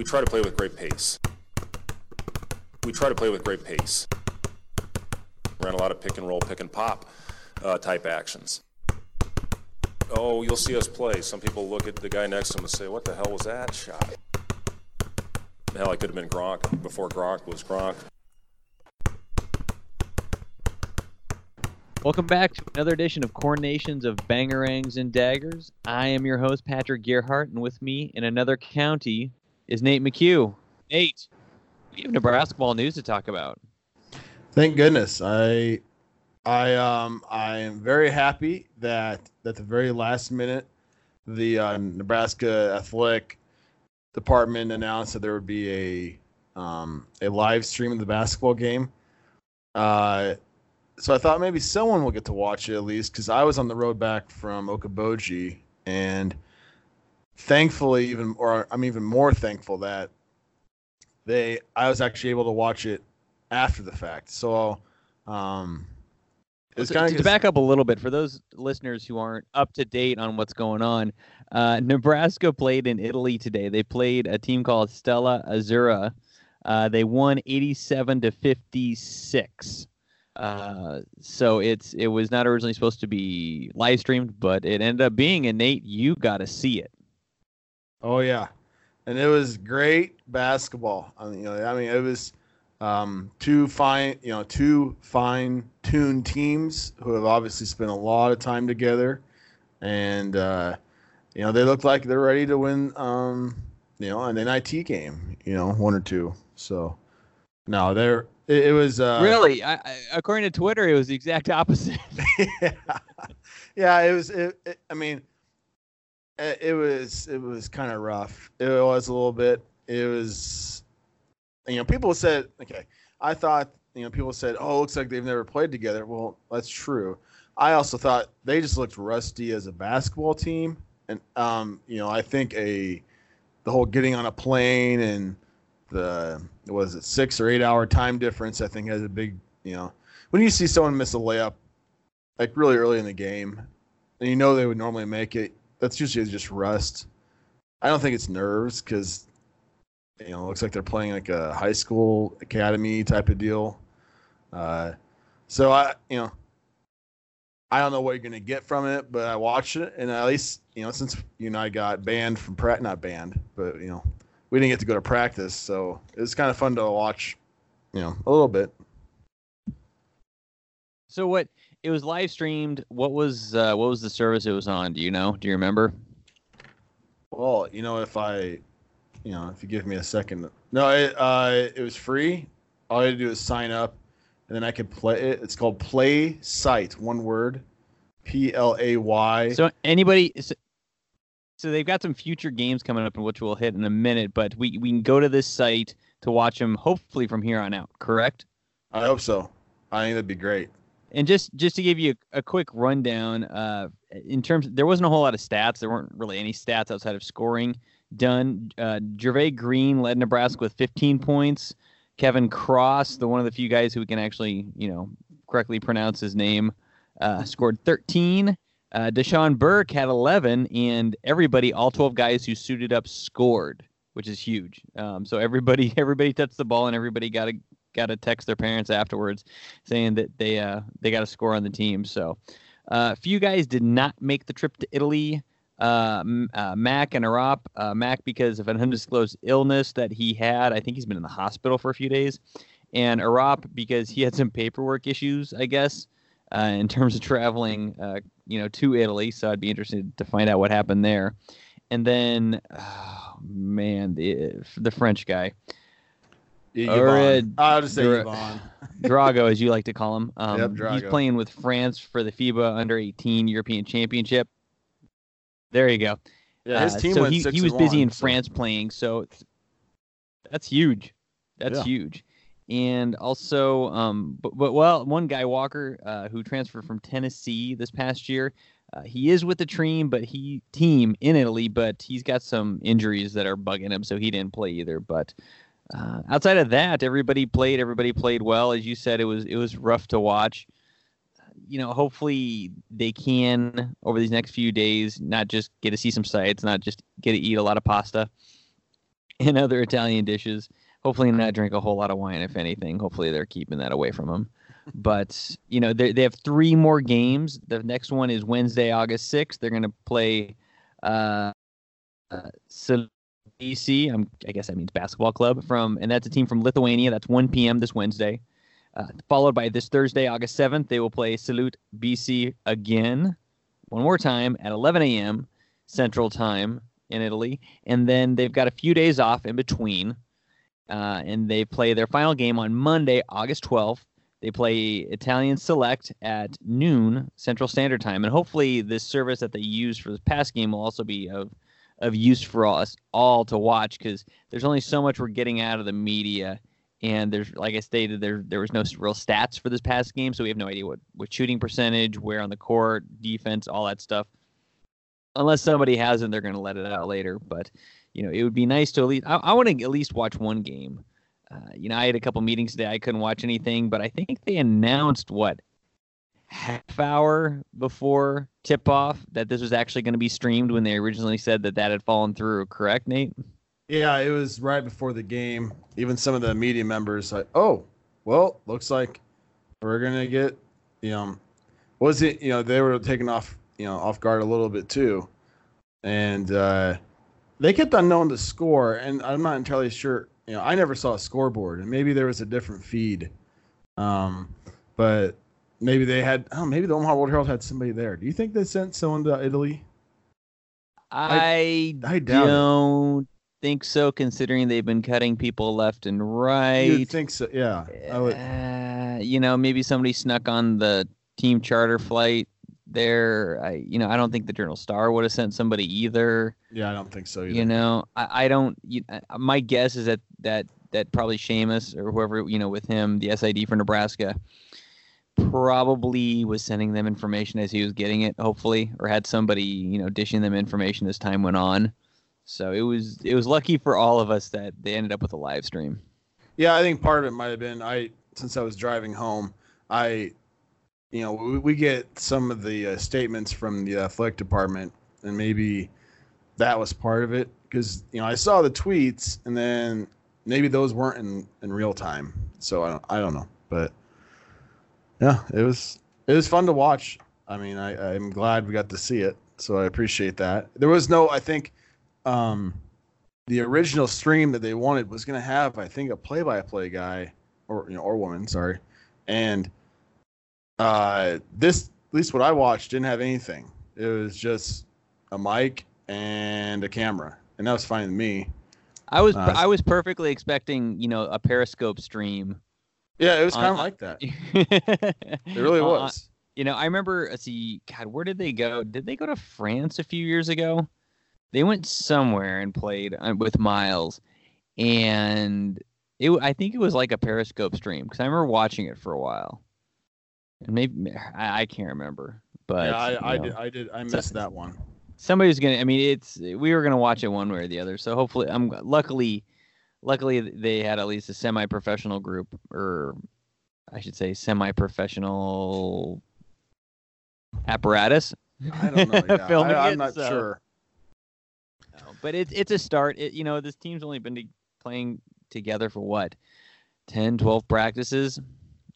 we try to play with great pace. We try to play with great pace. Ran a lot of pick and roll, pick and pop uh, type actions. Oh, you'll see us play. Some people look at the guy next to him and say, "What the hell was that shot?" Hell, I could have been Gronk before Gronk was Gronk. Welcome back to another edition of Corn Nation's of Bangerangs and Daggers. I am your host, Patrick Gearhart, and with me in another county is Nate McHugh. Nate, we have Nebraska ball news to talk about. Thank goodness. I I um I am very happy that at the very last minute the uh, Nebraska athletic department announced that there would be a um, a live stream of the basketball game. Uh, so I thought maybe someone will get to watch it at least because I was on the road back from Okoboji, and thankfully, even or I'm even more thankful that they I was actually able to watch it after the fact. So, um, it's kind of to back up a little bit for those listeners who aren't up to date on what's going on. Uh, Nebraska played in Italy today. They played a team called Stella Azzurra. Uh, they won 87 to 56. Uh, so it's it was not originally supposed to be live streamed, but it ended up being. And Nate, you got to see it. Oh yeah, and it was great basketball. I mean, you know, I mean, it was um, two fine, you know, two fine-tuned teams who have obviously spent a lot of time together, and uh, you know, they look like they're ready to win. Um, you know, an NIT game. You know, one or two. So, no, they're it, it was uh, really, I, I, according to Twitter, it was the exact opposite. yeah, yeah, it was. It, it, I mean, it, it was it was kind of rough. It was a little bit. It was, you know, people said, okay, I thought, you know, people said, oh, it looks like they've never played together. Well, that's true. I also thought they just looked rusty as a basketball team, and um, you know, I think a the whole getting on a plane and the was it six or eight hour time difference. I think has a big you know when you see someone miss a layup like really early in the game, and you know they would normally make it. That's usually just rust. I don't think it's nerves because you know it looks like they're playing like a high school academy type of deal. Uh, so I you know I don't know what you're gonna get from it, but I watched it, and at least you know since you and I got banned from practice, not banned, but you know we didn't get to go to practice, so it was kind of fun to watch, you know, a little bit. So what? It was live streamed. What was uh, what was the service it was on? Do you know? Do you remember? Well, you know, if I, you know, if you give me a second, no, it uh, it was free. All you had to do is sign up, and then I could play it. It's called PlaySight, one word, P L A Y. So anybody, so they've got some future games coming up, which we'll hit in a minute. But we we can go to this site to watch them, hopefully from here on out. Correct? I hope so. I think that'd be great. And just just to give you a, a quick rundown, uh, in terms, there wasn't a whole lot of stats. There weren't really any stats outside of scoring done. Uh, Jervay Green led Nebraska with 15 points. Kevin Cross, the one of the few guys who can actually, you know, correctly pronounce his name, uh, scored 13. Uh, Dachon Burke had 11, and everybody, all 12 guys who suited up, scored, which is huge. Um, so everybody, everybody touched the ball, and everybody got to got to text their parents afterwards, saying that they uh, they got a score on the team. So uh, a few guys did not make the trip to Italy. Uh, uh, Mac and Arop. Uh, Mac because of an undisclosed illness that he had. I think he's been in the hospital for a few days. And Arop because he had some paperwork issues, I guess uh, in terms of traveling, uh, you know, to Italy. So I'd be interested to find out what happened there. And then, oh, man, the the French guy. Yeah, or, uh, I'll just say Dra- Drago, as you like to call him. Um, yep, Drago. He's playing with France for the FIBA Under 18 European Championship. There you go. Yeah, his uh, team uh, so went he, he was busy in so. France playing, so that's huge. That's yeah. huge and also, um, but, but well, one guy Walker uh, who transferred from Tennessee this past year. Uh, he is with the team, but he team in Italy, but he's got some injuries that are bugging him, so he didn't play either. But uh, outside of that, everybody played. Everybody played well, as you said. It was it was rough to watch. You know, hopefully they can over these next few days not just get to see some sights, not just get to eat a lot of pasta, and other Italian dishes. Hopefully, not drink a whole lot of wine, if anything. Hopefully, they're keeping that away from them. But you know, they they have three more games. The next one is Wednesday, August sixth. They're going to play uh, uh, BC. I'm, I guess that means basketball club from, and that's a team from Lithuania. That's 1 p.m. this Wednesday. Uh, followed by this Thursday, August 7th, they will play Salute BC again, one more time at 11 a.m. Central Time in Italy, and then they've got a few days off in between, uh, and they play their final game on Monday, August 12th. They play Italian Select at noon Central Standard Time, and hopefully this service that they use for this past game will also be of of use for us all to watch because there's only so much we're getting out of the media. And there's, like I stated, there there was no real stats for this past game, so we have no idea what, what shooting percentage, where on the court, defense, all that stuff. Unless somebody has it, they're going to let it out later. But you know, it would be nice to at least. I, I want to at least watch one game. Uh, you know, I had a couple meetings today. I couldn't watch anything, but I think they announced what half hour before tip off that this was actually going to be streamed when they originally said that that had fallen through. Correct, Nate? Yeah, it was right before the game. Even some of the media members like, oh, well, looks like we're gonna get, you know, was it? You know, they were taken off, you know, off guard a little bit too, and uh, they kept on knowing the score, and I'm not entirely sure. You know, I never saw a scoreboard, and maybe there was a different feed, um, but maybe they had. Oh, maybe the Omaha World Herald had somebody there. Do you think they sent someone to Italy? I, I, I don't it. think so, considering they've been cutting people left and right. You think so? Yeah. Uh, you know, maybe somebody snuck on the team charter flight there. I, you know, I don't think the Journal Star would have sent somebody either. Yeah, I don't think so either. You know, I, I don't. You, my guess is that that that probably Seamus or whoever you know with him, the SID for Nebraska probably was sending them information as he was getting it, hopefully, or had somebody, you know, dishing them information as time went on. So it was it was lucky for all of us that they ended up with a live stream. Yeah, I think part of it might have been I since I was driving home, I, you know, we, we get some of the uh, statements from the athletic department, and maybe that was part of it because you know I saw the tweets and then maybe those weren't in in real time. So I don't I don't know, but yeah, it was it was fun to watch. I mean, I, I'm glad we got to see it, so I appreciate that. There was no, I think, um, the original stream that they wanted was going to have, I think, a play-by-play guy or you know or woman, sorry, and uh, this at least what I watched didn't have anything. It was just a mic and a camera, and that was fine with me. I was uh, I was perfectly expecting you know a Periscope stream yeah, it was kind of like that. it really was. Uh, you know, I remember. Let's see, God, where did they go? Did they go to France a few years ago? They went somewhere and played uh, with Miles, and it. I think it was like a Periscope stream because I remember watching it for a while. And maybe I, I can't remember, but yeah, I, I did. I did. I missed so, that one. Somebody's gonna. I mean, it's we were gonna watch it one way or the other. So hopefully, I'm luckily luckily they had at least a semi-professional group or i should say semi-professional apparatus. I don't know yeah. filming I, am not so. sure. But it's it's a start. It, you know this team's only been to, playing together for what 10 12 practices?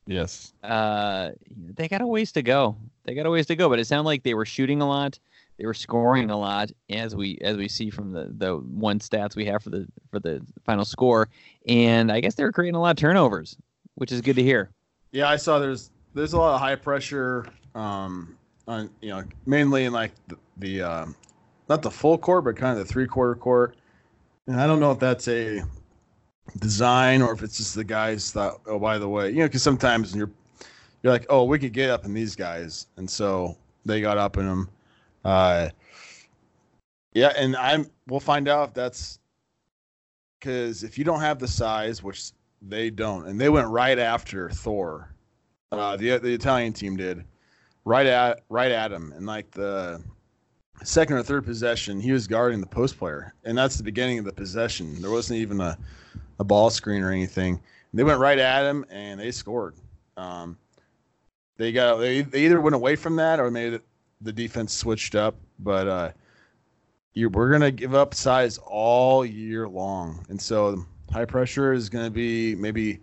Yes. Uh they got a ways to go. They got a ways to go but it sounded like they were shooting a lot they were scoring a lot as we as we see from the the one stats we have for the for the final score. And i guess they were creating a lot of turnovers which is good to hear. Yeah i saw there's there's a lot of high pressure um on you know mainly in like the, the um not the full court but kind of the three quarter court. And i don't know if that's a design or if it's just the guys thought oh by the way you know because sometimes you're you're like oh we could get up in these guys. And so they got up in them uh, yeah, and I'm we'll find out if that's because if you don't have the size, which they don't, and they went right after Thor, uh, the the Italian team did, right at right at him, and like the second or third possession, he was guarding the post player, and that's the beginning of the possession. There wasn't even a a ball screen or anything. They went right at him, and they scored. Um, they got they, they either went away from that or made it the defense switched up, but uh, you we're gonna give up size all year long, and so high pressure is gonna be maybe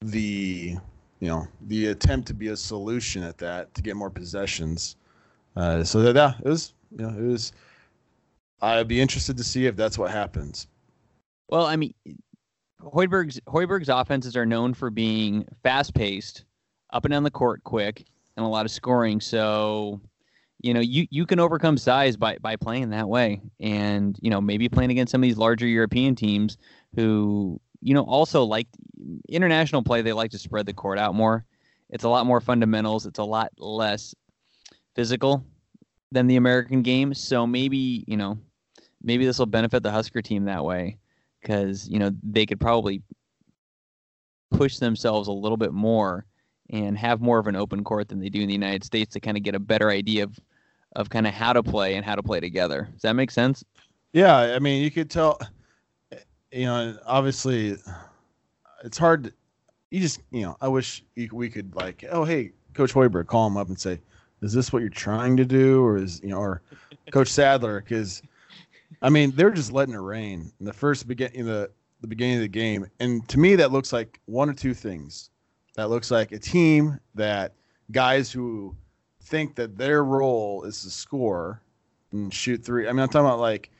the you know the attempt to be a solution at that to get more possessions. Uh, so that yeah, it was you know it was. I'd be interested to see if that's what happens. Well, I mean, Hoiberg's Hoiberg's offenses are known for being fast paced, up and down the court quick, and a lot of scoring. So, you know, you, you can overcome size by, by playing that way. And, you know, maybe playing against some of these larger European teams who, you know, also like international play, they like to spread the court out more. It's a lot more fundamentals. It's a lot less physical than the American game. So maybe, you know, maybe this will benefit the Husker team that way because, you know, they could probably push themselves a little bit more and have more of an open court than they do in the United States to kind of get a better idea of of kind of how to play and how to play together. Does that make sense? Yeah, I mean, you could tell you know, obviously it's hard to, you just, you know, I wish we could like, oh, hey, coach Hoiberg, call him up and say, is this what you're trying to do or is, you know, or coach Sadler cuz I mean, they're just letting it rain in the first beginning the the beginning of the game. And to me that looks like one or two things that looks like a team that guys who think that their role is to score and shoot three. I mean, I'm talking about like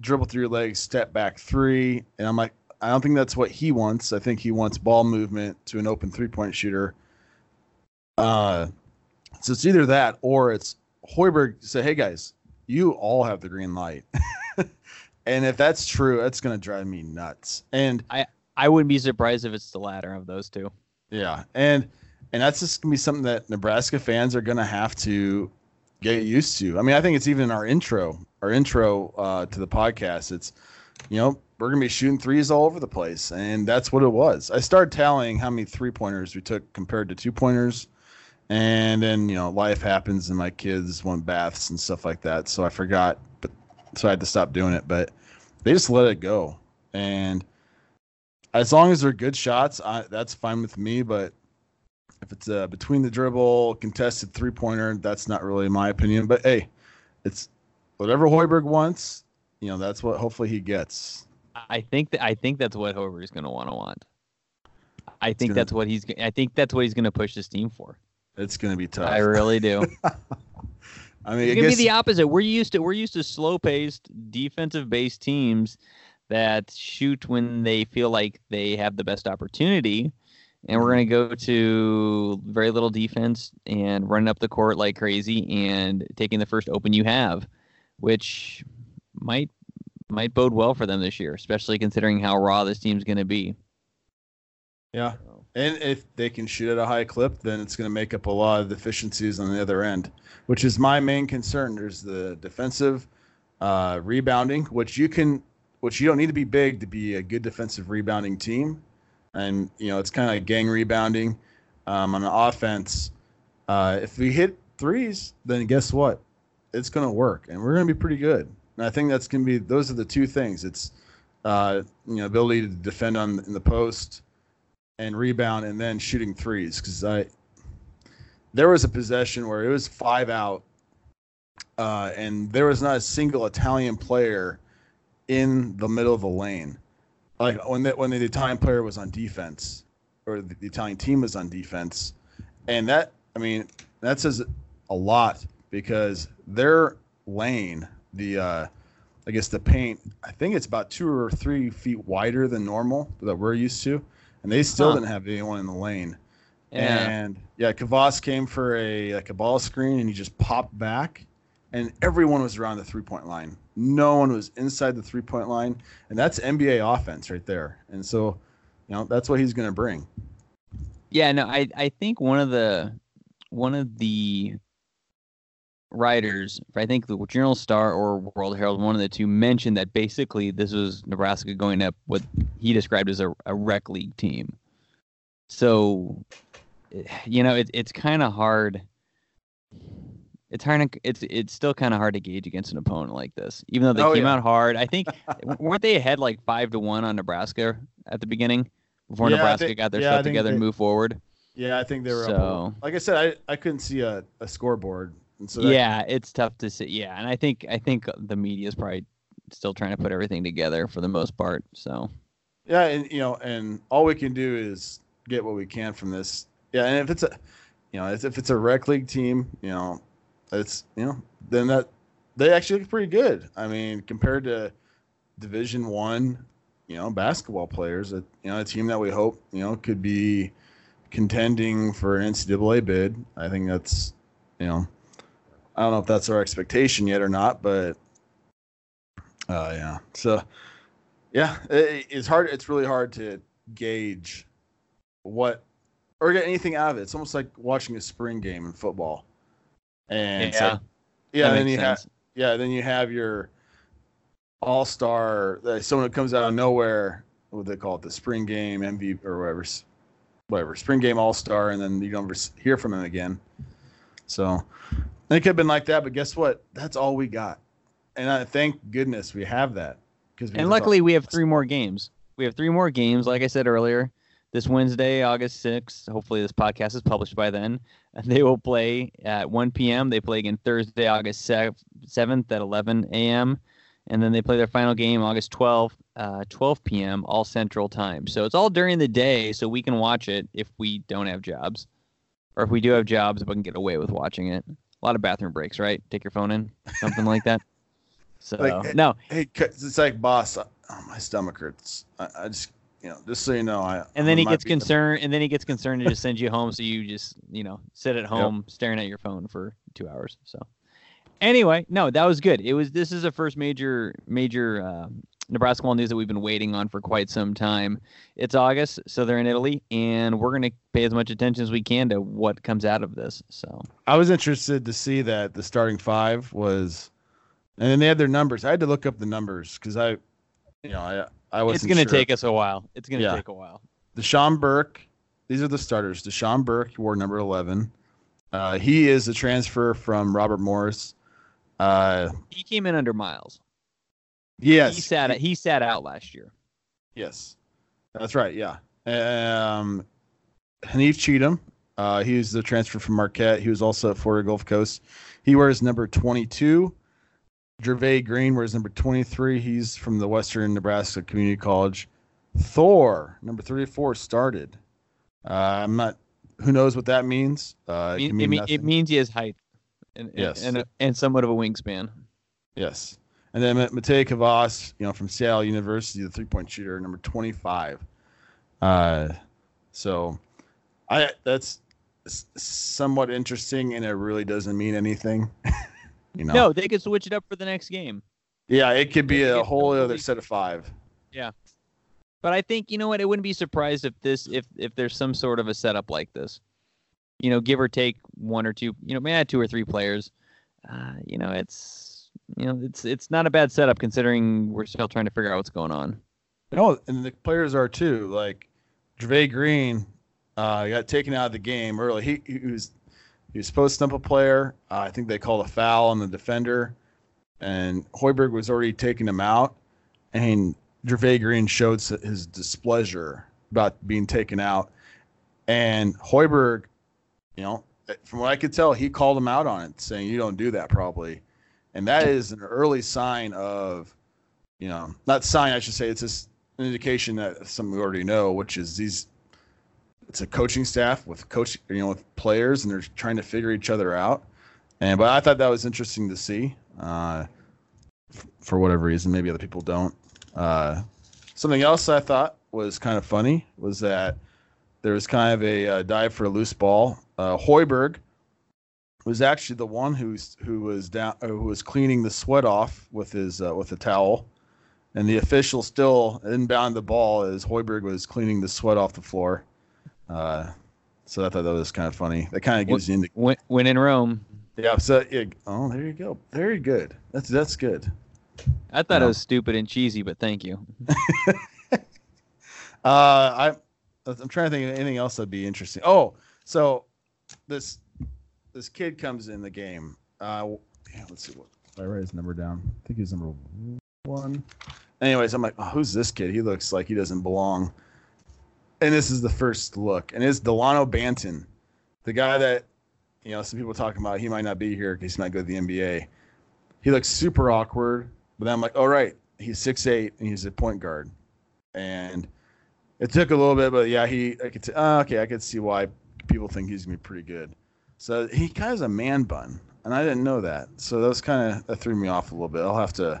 dribble through your legs, step back three. And I'm like, I don't think that's what he wants. I think he wants ball movement to an open three point shooter. Uh, so it's either that or it's Hoiberg say, hey guys, you all have the green light. and if that's true, that's going to drive me nuts. And I, I wouldn't be surprised if it's the latter of those two. Yeah, and and that's just gonna be something that Nebraska fans are gonna have to get used to. I mean, I think it's even in our intro, our intro uh, to the podcast. It's you know we're gonna be shooting threes all over the place, and that's what it was. I started tallying how many three pointers we took compared to two pointers, and then you know life happens, and my kids want baths and stuff like that, so I forgot, but so I had to stop doing it. But they just let it go, and as long as they're good shots, I, that's fine with me. But if it's a between the dribble contested three pointer, that's not really my opinion. But hey, it's whatever Hoiberg wants. You know, that's what hopefully he gets. I think that I think that's what Hoiberg is going to want to want. I think gonna, that's what he's. I think that's what he's going to push his team for. It's going to be tough. I really do. I mean, it's going to be the opposite. We're used to we're used to slow paced defensive based teams that shoot when they feel like they have the best opportunity. And we're going to go to very little defense and running up the court like crazy and taking the first open you have, which might might bode well for them this year, especially considering how raw this team's going to be. Yeah. And if they can shoot at a high clip, then it's going to make up a lot of deficiencies on the other end, which is my main concern. There's the defensive uh, rebounding, which you can which you don't need to be big to be a good defensive rebounding team. And, you know, it's kind of like gang rebounding um, on offense. Uh, if we hit threes, then guess what? It's going to work and we're going to be pretty good. And I think that's going to be, those are the two things. It's, uh, you know, ability to defend on in the post and rebound and then shooting threes. Cause I, there was a possession where it was five out uh, and there was not a single Italian player in the middle of the lane. Like when the, when the Italian player was on defense, or the, the Italian team was on defense, and that I mean that says a lot because their lane, the uh, I guess the paint, I think it's about two or three feet wider than normal that we're used to, and they still huh. didn't have anyone in the lane. Yeah. And yeah, Kavas came for a like a ball screen and he just popped back, and everyone was around the three point line. No one was inside the three point line, and that's NBA offense right there. And so, you know, that's what he's going to bring. Yeah, no, I I think one of the one of the writers, I think the Journal Star or World Herald, one of the two, mentioned that basically this was Nebraska going up what he described as a, a rec league team. So, eh, you know, it, it's kind of hard it's hard. To, it's it's still kind of hard to gauge against an opponent like this, even though they oh, came yeah. out hard. I think weren't they ahead like five to one on Nebraska at the beginning before yeah, Nebraska got their yeah, stuff together they, and moved forward. Yeah, I think they were. So, up, like I said, I, I couldn't see a, a scoreboard And so that, yeah, it's tough to see. Yeah, and I think I think the media is probably still trying to put everything together for the most part. So yeah, and you know, and all we can do is get what we can from this. Yeah, and if it's a, you know, if it's a rec league team, you know, it's you know, then that they actually look pretty good. I mean, compared to Division One, you know, basketball players, you know, a team that we hope you know could be contending for an NCAA bid. I think that's, you know, I don't know if that's our expectation yet or not, but uh, yeah. So yeah, it, it's hard. It's really hard to gauge what or get anything out of it. It's almost like watching a spring game in football. And yeah, like, yeah, then you have yeah, then you have your all star, uh, someone that comes out of nowhere. What they call it? The spring game MVP or whatever, whatever. Spring game all star, and then you don't ever hear from him again. So it could have been like that, but guess what? That's all we got, and I thank goodness we have that. Because and luckily we have three more games. We have three more games. Like I said earlier, this Wednesday, August sixth. Hopefully this podcast is published by then. They will play at 1 p.m. They play again Thursday, August seventh at 11 a.m. And then they play their final game August 12th, uh, 12 p.m. all Central Time. So it's all during the day, so we can watch it if we don't have jobs, or if we do have jobs, we can get away with watching it. A lot of bathroom breaks, right? Take your phone in, something like that. So Like, no, hey, it's like boss. Oh, my stomach hurts. I, I just you know, just so you know, I and then I he gets concerned and then he gets concerned to just send you home so you just you know sit at home staring at your phone for two hours so. Anyway no that was good. It was this is the first major major uh, nebraska ball news that we've been waiting on for quite some time. It's august so they're in italy and we're going to pay as much attention as we can to what comes out of this so. I was interested to see that the starting five was, and then they had their numbers. I had to look up the numbers because I, you know, I I it's going to sure. take us a while it's going to Yeah. take a while Dachon Burke. These are the starters. Dachon Burke, wore number eleven. Uh, he is a transfer from Robert Morris. Uh, he came in under miles yes, he sat he sat out last year Yes, that's right. Yeah. Um, Haanif Cheatham. Uh, he was the transfer from Marquette. He was also at Florida Gulf Coast. He wears number 22. Jervay Green wears number 23. He's from the Western Nebraska Community College. Thor, number 34, started. Uh, I'm not. Who knows what that means? Uh, it, it, mean- it, mean mean- it means he has height and, and- Yes. and, a- and somewhat of a wingspan Yes. And then Ma- Matej Kavas, you know, from Seattle University, the three point shooter, number 25. Uh, so I that's somewhat interesting and it really doesn't mean anything. you know? No, they could switch it up for the next game. Yeah, it could be a It's whole other set of five. Yeah. But I think you know what? I wouldn't be surprised if this if if there's some sort of a setup like this. You know, give or take one or two. You know, maybe two or three players. Uh, you know, it's you know it's it's not a bad setup considering we're still trying to figure out what's going on. No, and the players are too. Like Jervay Green uh, got taken out of the game early. He, he was he was supposed to stump a player. Uh, I think they called a foul on the defender, and Hoiberg was already taking him out. And Jervay Green showed his displeasure about being taken out, and Hoiberg, you know, from what I could tell, he called him out on it, saying you don't do that probably, and that is an early sign of you know, not sign, I should say. It's just an indication that something we already know, which is these. It's a coaching staff with coach, you know, with players, and they're trying to figure each other out. And but I thought that was interesting to see, uh, f- for whatever reason. Maybe other people don't. Uh, something else I thought was kind of funny was that there was kind of a uh, dive for a loose ball. Uh, Hoiberg was actually the one who's who was down, uh, who was cleaning the sweat off with his uh, with a towel and the official still inbound the ball as Hoiberg was cleaning the sweat off the floor. Uh, so I thought that was kind of funny. That kind of gives you indi- When, when in Rome, yeah. So yeah, oh, there you go. Very good. That's that's good. I thought Yeah. it was stupid and cheesy, but thank you. Uh, I I'm trying to think of anything else that'd be interesting. Oh, so this this kid comes in the game. Uh, yeah, let's see what I write his number down. I think he's number one. Anyways, I'm like, oh, who's this kid? He looks like he doesn't belong. And this is the first look, and it's Delano Banton, the guy that you know, some people talking about he might not be here because he might go to the NBA. He looks super awkward, but I'm like, all right, he's six eight and he's a point guard, and it took a little bit, but yeah, he I could t- uh, okay, I could see why people think he's gonna be pretty good. So he kind of has a man bun, and I didn't know that. So that was kind of that threw me off a little bit. I'll have to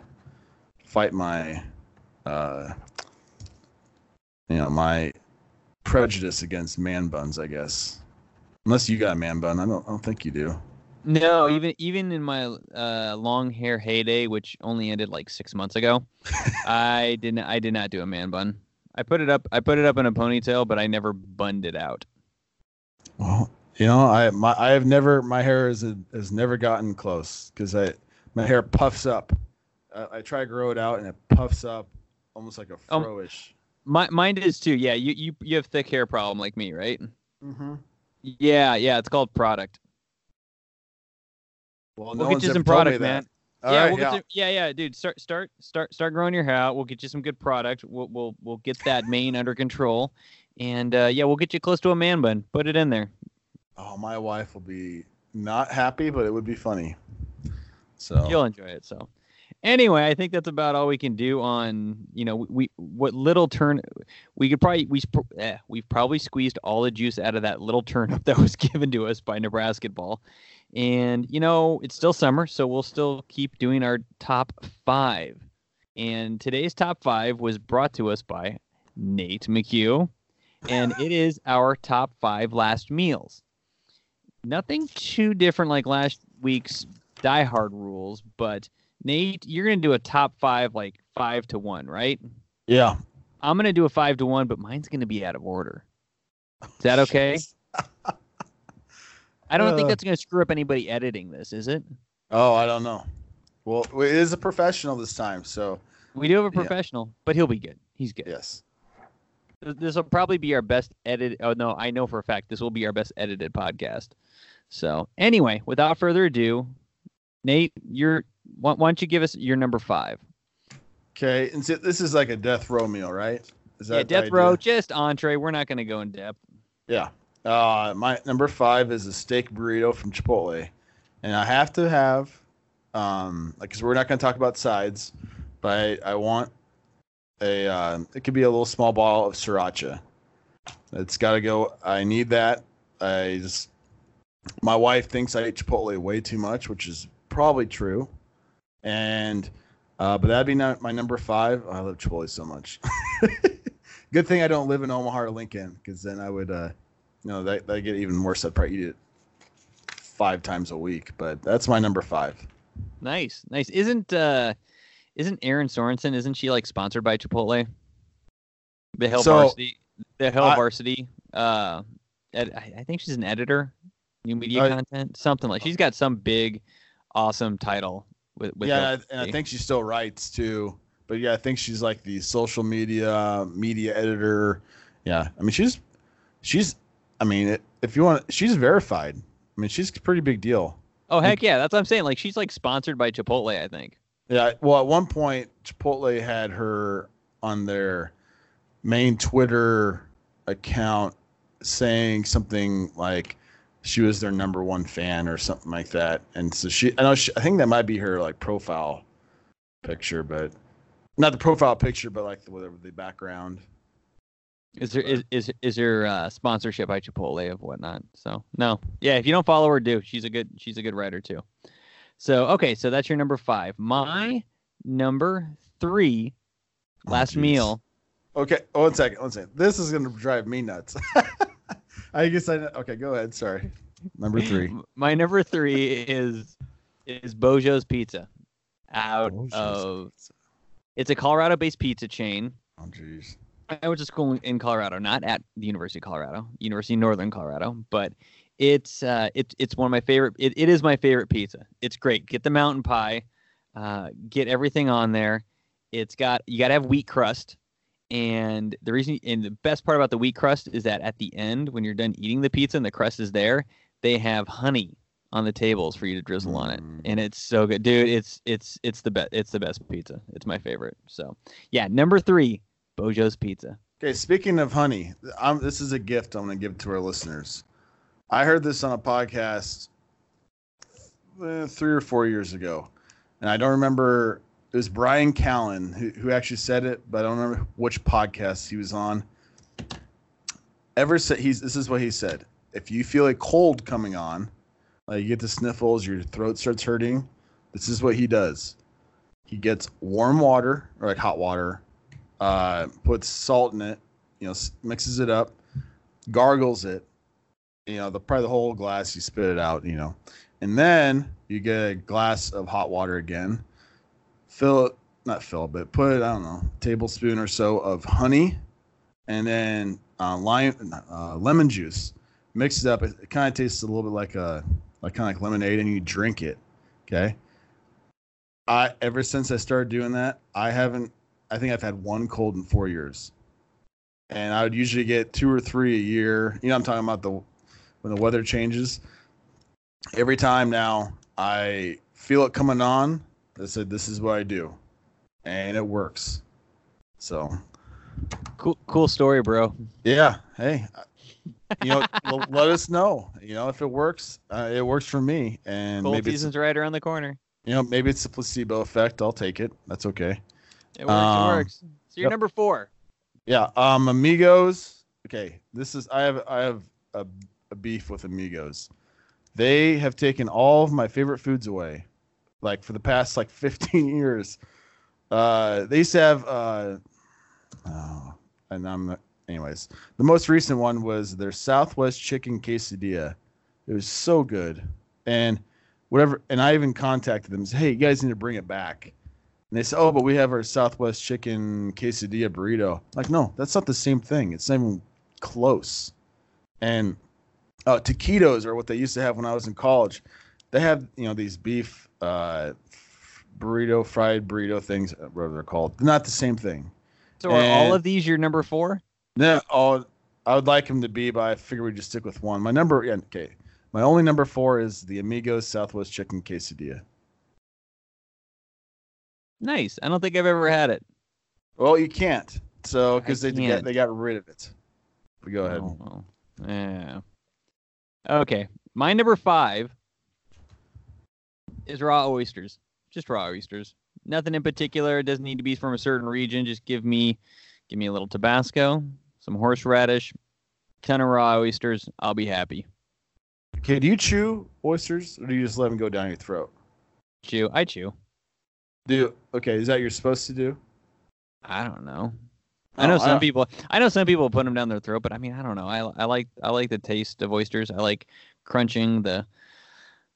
fight my, uh, you know, my prejudice against man buns, I guess. Unless you got a man bun, I don't. I don't think you do. No, even even in my uh, long hair heyday, which only ended like six months ago, I didn't. I did not do a man bun. I put it up. I put it up in a ponytail, but I never bunned it out. Well, you know, I my I have never my hair has has never gotten close because I my hair puffs up. I, I try to grow it out and it puffs up almost like a Um, froish. My mine is too. Yeah, you you you have thick hair problem like me, right? mm-hmm. Yeah, yeah. It's called product. Well, We'll no get you some product, man. All yeah, right, we'll yeah. get some, yeah, yeah, dude. Start, start, start, start growing your hair out. We'll get you some good product. We'll, we'll, we'll get that mane under control, and uh, yeah, we'll get you close to a man bun. Put it in there. Oh, my wife will be not happy, but it would be funny. So You'll enjoy it. So, anyway, I think that's about all we can do on you know we what little turn we could probably we eh, we've probably squeezed all the juice out of that little turnip that was given to us by Nebraska ball, and you know it's still summer, so we'll still keep doing our top five. And today's top five was brought to us by Nate McHugh, and it is our top five last meals. Nothing too different like last week's Die Hard rules, but Nate, you're gonna do a top five, like five to one, right? yeah. I'm gonna do a five to one, but mine's gonna be out of order. Is that okay? I don't think Uh. that's gonna screw up anybody editing this, is it? Oh, I don't know. Well, it is a professional this time, so We do have a Yeah. professional, but he'll be good. He's good. yes. This will probably be our best edit. Oh no, I know for a fact this will be our best edited podcast. So anyway, without further ado, Nate, you're why, why don't you give us your number five? Okay, and so this is like a death row meal, right? Is Yeah, the death row, just entree. We're not gonna go in depth. Yeah. Uh, my number five is a steak burrito from Chipotle, and I have to have, um, like, cause we're not gonna talk about sides, but I, I want a. Uh, it could be a little small bottle of sriracha. It's got to go. I need that. I just. My wife thinks I eat Chipotle way too much, which is probably true, and. Uh, but that'd be not my number five. I love Chipotle so much. Good thing I don't live in Omaha or Lincoln, because then I would, uh, you know, that that get even worse. I'd probably eat it five times a week. But that's my number five. Nice, nice. Isn't uh, isn't Erin Sorensen? Isn't she like sponsored by Chipotle? The Hail So, Varsity, the Hail I- Varsity. Uh, ed- I I think she's an editor, new media Uh, content, something like. She's got some big, awesome title with with. yeah, and I, and I think she still writes too. But yeah, I think she's like the social media media editor. Yeah, I mean she's she's. I mean, if you want, she's verified. I mean, she's a pretty big deal. Oh heck yeah, that's what I'm saying. Like she's like sponsored by Chipotle, I think. Yeah. Well, at one point, Chipotle had her on their main Twitter account saying something like she was their number one fan or something like that. And so she, I know, she, I think that might be her like profile picture, but not the profile picture, but like the, whatever the background. Is there is is is there uh, sponsorship by Chipotle of whatnot? So no, yeah. If you don't follow her, do. She's a good she's a good writer too. So okay, so that's your number five. My number three, last geez. meal. Okay. Oh, one second. One second. This is going to drive me nuts. I guess I, okay, go ahead. Sorry. Number three. My number three is is Beau Jo's Pizza, out Beau Jo's of it's a Colorado-based pizza chain. Oh, jeez. I went to school in Colorado, not at the University of Colorado, University of Northern Colorado, but it's uh, it's it's one of my favorite. It, it is my favorite pizza. It's great. Get the mountain pie, uh, get everything on there. It's got you got to have wheat crust, and the reason and the best part about the wheat crust is that at the end, when you're done eating the pizza and the crust is there, they have honey on the tables for you to drizzle on it, Mm. and it's so good, dude. It's it's it's the best. It's the best pizza. It's my favorite. So yeah, number three, Beau Jo's Pizza. Okay, speaking of honey, I'm, this is a gift I'm going to give to our listeners. I heard this on a podcast uh, three or four years ago, and I don't remember. It was Bryan Callen who, who actually said it, but I don't remember which podcast he was on. Ever said he's this is what he said. If you feel a cold coming on, like you get the sniffles, your throat starts hurting, this is what he does. He gets warm water or like hot water, uh, puts salt in it, you know, mixes it up, gargles it, you know, the probably the whole glass, you spit it out, you know, and then you get a glass of hot water again, fill it, not fill, but put I don't know, tablespoon or so of honey, and then uh, lime, uh, lemon juice. Mix it up. It, it kind of tastes a little bit like a like kind of like lemonade, and you drink it. Okay. I ever since I started doing that, I haven't. I think I've had one cold in four years, and I would usually get two or three a year. You know, I'm talking about the when the weather changes. Every time now, I feel it coming on. I said, "This is what I do," and it works. So, Cool, cool story, bro. yeah. Hey, you know, let us know. You know, if it works, uh, it works for me, and Cold maybe season's right around the corner. you know maybe it's a placebo effect. I'll take it. That's okay. It works. Um, it works. So you're yep. number four. Yeah. Um, Amigos. Okay, this is I have I have a, a beef with Amigos. They have taken all of my favorite foods away, like for the past like 15 years. Uh, they used to have. Uh, oh, and I'm anyways. The most recent one was their Southwest Chicken Quesadilla. It was so good, and whatever. And I even contacted them. and Said, hey, you guys need to bring it back. And they said, "Oh, but we have our Southwest Chicken Quesadilla burrito." Like, no, that's not the same thing. It's not even close. And uh, taquitos are what they used to have when I was in college. They have, you know, these beef uh, burrito, fried burrito things, uh, whatever they're called. They're not the same thing. So are all of these your number four? No, oh, I would like them to be, but I figure we just stick with one. My number, yeah, okay. My only number four is the Amigos Southwest Chicken Quesadilla. Nice. I don't think I've ever had it. Well, you can't. So because they got, they got rid of it. But go ahead. Oh, well. Yeah. Okay. My number five is raw oysters. Just raw oysters. Nothing in particular. It doesn't need to be from a certain region. Just give me give me a little Tabasco, some horseradish, ton of raw oysters. I'll be happy. Okay, do you chew oysters or do you just let them go down your throat? Chew. I chew. Do okay? Is that what you're supposed to do? I don't know. I oh, know Oh, some don't- people. I know some people put them down their throat, but I mean, I don't know. I I like I like the taste of oysters. I like crunching the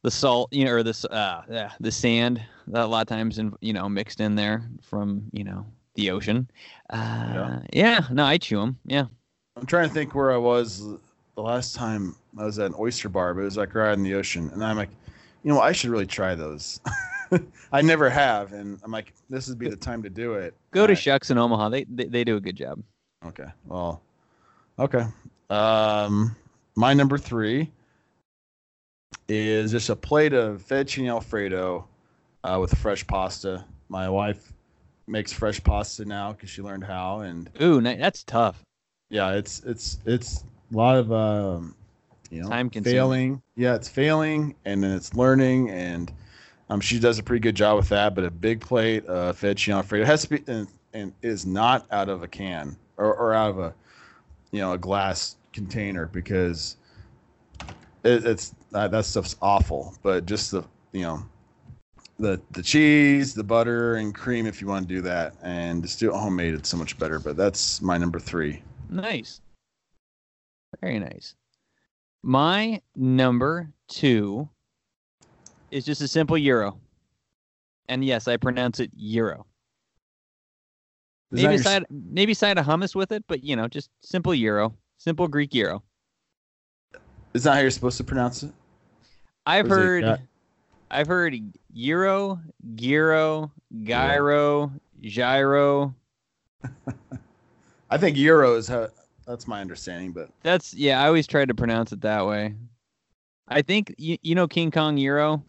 the salt, you know, or this uh yeah, the sand that a lot of times in you know mixed in there from you know the ocean. Uh, yeah. no, I chew them. Yeah. I'm trying to think where I was the last time I was at an oyster bar, but it was like right in the ocean, and I'm like, you know, I should really try those. I never have, and I'm like, this would be the time to do it. Go to Shucks in Omaha. They, they they do a good job. Okay. Well, okay. Um, my number three is just a plate of fettuccine alfredo uh, with fresh pasta. My wife makes fresh pasta now because she learned how, and Ooh, that's tough. yeah, it's it's it's a lot of um, you know Time-consuming. failing. Yeah, it's failing, and then it's learning, and um, she does a pretty good job with that. But a big plate of fettuccine alfredo has to be and, and is not out of a can or, or out of a you know a glass container because it, it's uh, that stuff's awful. But just the you know the the cheese, the butter, and cream if you want to do that, and just do it homemade. It's so much better. But that's my number three. Nice. Very nice. My number two is just a simple euro. And yes, I pronounce it euro. Is Maybe a your- side maybe side of hummus with it, but you know, just simple euro. Simple Greek euro. Is that how you're supposed to pronounce it? I've Or is it heard I've heard euro, gyro, gyro, gyro. I think euro is how. That's my understanding, but That's yeah, I always tried to pronounce it that way. I think you, you know King Kong Euro?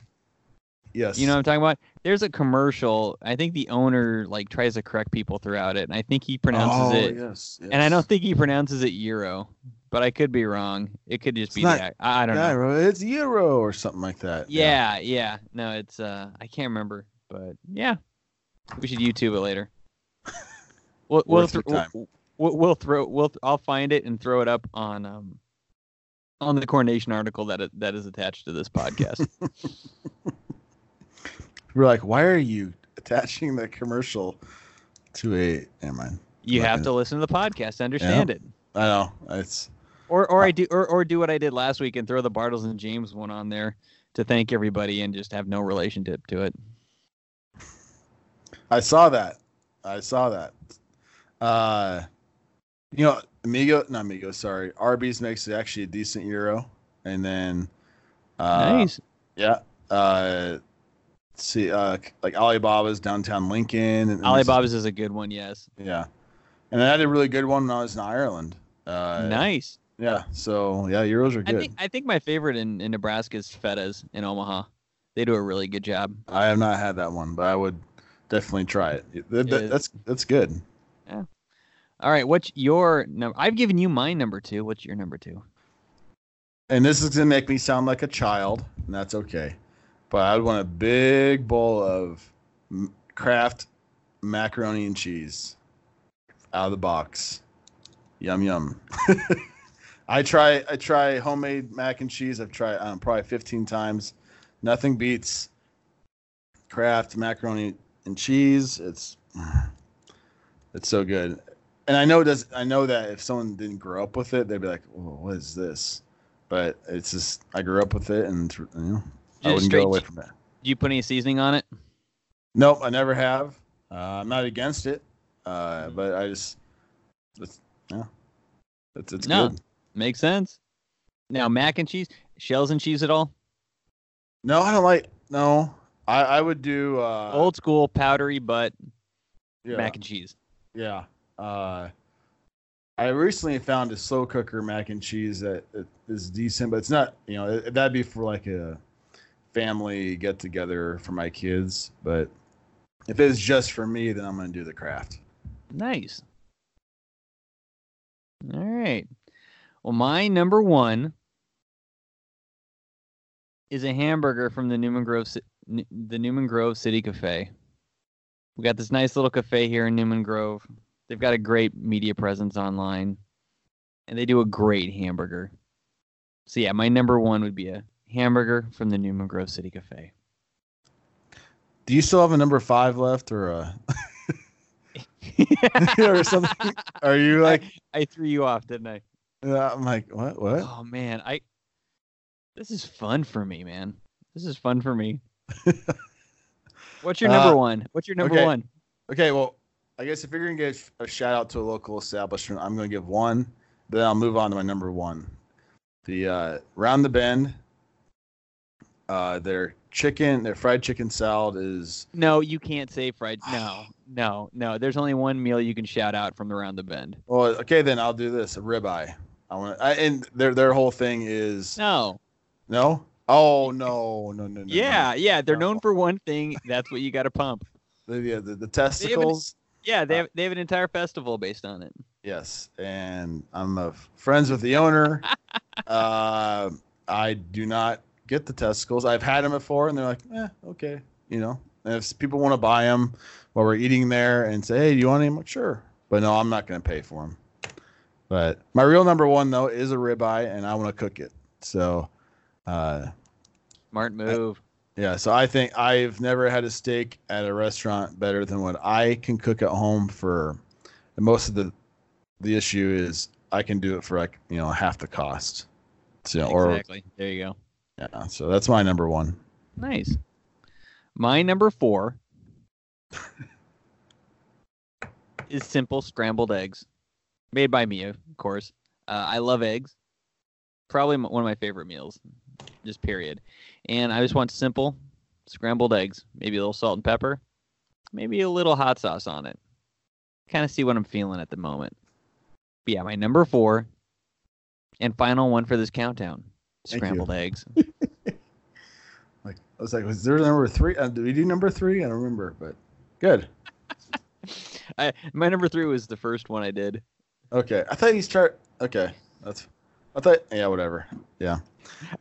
yes, You know what I'm talking about? There's a commercial. I think the owner like tries to correct people throughout it, and I think he pronounces oh, it. Yes, And I don't think he pronounces it euro. But I could be wrong. It could just It's be not the I, I don't know. It's Euro or something like that. Yeah, yeah. No, it's uh I can't remember, but yeah. We should YouTube it later. We'll we'll, thro- we'll we'll throw we'll I'll find it and throw it up on um on the Corn Nation article that it, that is attached to this podcast. We're like, why are you attaching the commercial to a? Never mind. you have to listen to the podcast to understand it. I know it's Or or I do or, or do what I did last week and throw the Bartles and James one on there to thank everybody and just have no relationship to it. I saw that. I saw that. Uh, you know, Amigo, not Amigo, sorry. Arby's makes it actually a decent euro, and then, uh, nice. yeah. Uh, see, uh, like Alibaba's downtown Lincoln, and, and Alibaba's is a good one, yes. yeah, and I had a really good one when I was in Ireland. Uh, nice. Yeah, so yeah, euros are I good. think I think my favorite in, in Nebraska is Fetta's in Omaha. They do a really good job. I have not had that one, but I would definitely try it. That- that- that's that's good. Yeah. All right, what's your number? I've given you my number two. What's your number two? And this is gonna make me sound like a child, and that's okay. But I would want a big bowl of Kraft macaroni and cheese out of the box. Yum yum. I try I try homemade mac and cheese. I've tried um, probably 15 times. Nothing beats Kraft macaroni and cheese. It's it's so good. And I know does I know that if someone didn't grow up with it, they'd be like, "Whoa, what is this?" But it's just I grew up with it, and you know, I wouldn't straight go away from that. Do you put any seasoning on it? Nope, I never have. Uh, I'm not against it, uh, but I just, it's, yeah, it's it's No. good. Makes sense. Now mac and cheese, shells and cheese at all? No, I don't like. No, I I would do uh, Old school powdery but yeah, mac and cheese. yeah. Uh, I recently found a slow cooker mac and cheese that is decent, but it's not. You know, that'd be for like a family get together for my kids. But if it's just for me, then I'm gonna do the Kraft. Nice. All right. Well, my number one is a hamburger from the Newman Grove, the Newman Grove City Cafe. We got this nice little cafe here in Newman Grove. They've got a great media presence online, and they do a great hamburger. So yeah, my number one would be a hamburger from the Newman Grove City Cafe. Do you still have a number five left, or uh, a or something? Are you like? I threw you off, didn't I? Yeah, I'm like, what? What? Oh man, I this is fun for me, man. This is fun for me. What's your number Uh, one? What's your number okay. one? Okay, well, I guess if you're gonna give a shout out to a local establishment, I'm gonna give one. Then I'll move on to my number one. The uh, Round the Bend. Uh, their chicken, their fried chicken salad is No, you can't say fried. No, no, no. There's only one meal you can shout out from around the bend. well. Okay, then I'll do this a ribeye. I want, and their their whole thing is No. no. Oh no no no no. Yeah, yeah. They're known for one thing. That's what you got to pump. The, yeah, the the testicles. Yeah, Uh, they have they have an entire festival based on it. Yes, and I'm uh, friends with the owner. uh, I do not get the testicles. I've had them before, and they're like, "Eh, okay," you know. And if people want to buy them while we're eating there and say, "Hey, do you want any?" I'm like, "Sure," but no, I'm not going to pay for them. But my real number one though is a ribeye, and I want to cook it. So, uh, Smart move. yeah. So I think I've never had a steak at a restaurant better than what I can cook at home for. And most of the the issue is I can do it for like you know half the cost. So or exactly. There you go. yeah. So that's my number one. Nice. My number four is simple scrambled eggs, made by me, of course. Uh, I love eggs. Probably m- one of my favorite meals, just period. And I just want simple scrambled eggs, maybe a little salt and pepper, maybe a little hot sauce on it. Kind of see what I'm feeling at the moment. But yeah, my number four and final one for this countdown: scrambled eggs. Like I was like, was there number three? Uh, did we do number three? I don't remember, but good. I, my number three was the first one I did. Okay, I thought he's start. Okay, that's I thought, yeah, whatever. Yeah.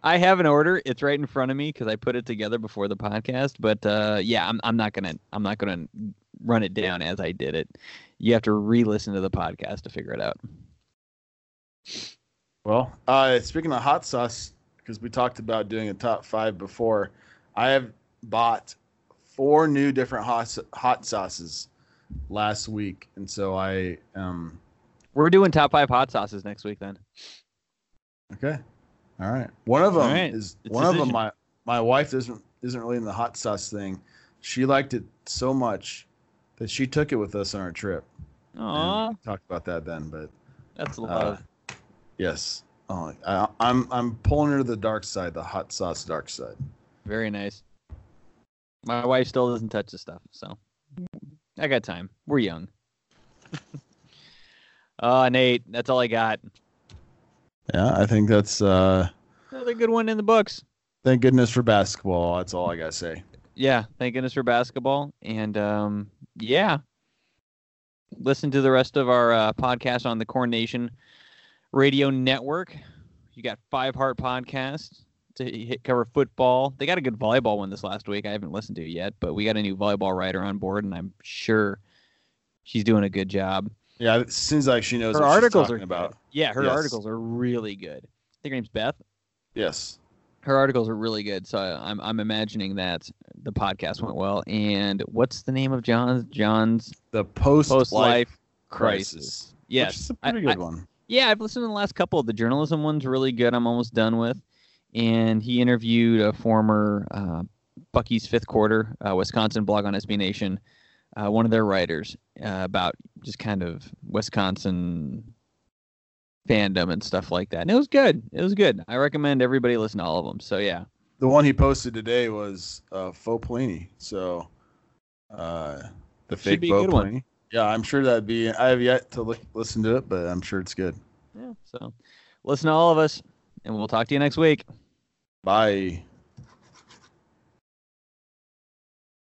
I have an order. It's right in front of me because I put it together before the podcast. But uh, yeah, I'm I'm not gonna I'm not gonna run it down as I did it. You have to re-listen to the podcast to figure it out. Well, uh, speaking of hot sauce, because we talked about doing a top five before, I have bought four new different hot hot sauces last week, and so I um. We're doing top five hot sauces next week then. Okay. All right. One of them right. is It's one of them. My my wife isn't isn't really in the hot sauce thing. She liked it so much that she took it with us on our trip. And Aw, talked about that then, but that's a lot uh, of. yes. Oh, I, I'm I'm pulling her to the dark side, the hot sauce dark side. Very nice. My wife still doesn't touch the stuff, so I got time. We're young. uh, Nate, that's all I got. Yeah, I think that's uh Another good one in the books. thank goodness for basketball. That's all I gotta say. Yeah, thank goodness for basketball. And um, yeah, listen to the rest of our uh, podcast on the Corn Nation Radio Network. You got Five Heart Podcast to hit cover football. They got a good volleyball one this last week. I haven't listened to it yet, but we got a new volleyball writer on board, and I'm sure she's doing a good job. Yeah, it seems like she knows Her what she's articles talking are about. good. Yeah, her Yes. articles are really good. I think her name's Beth. Yes. Her articles are really good, so I- I'm I'm imagining that the podcast went well. And what's the name of John's John's The post post life crisis? crisis. Yes, Which is a I- pretty I- good one. Yeah, I've listened to the last couple. The journalism one's really good. I'm almost done with. And he interviewed a former uh, Bucky's fifth quarter uh, Wisconsin blog on SB Nation, uh, one of their writers, uh, about just kind of Wisconsin fandom and stuff like that. And it was good. It was good. I recommend everybody listen to all of them. So yeah, The one he posted today was uh, Faux Pelini. So, uh, the Should fake be a Faux good one. Yeah, I'm sure that'd be. I have yet to look, listen to it, but I'm sure it's good. yeah. So listen to all of us, and we'll talk to you next week. Bye.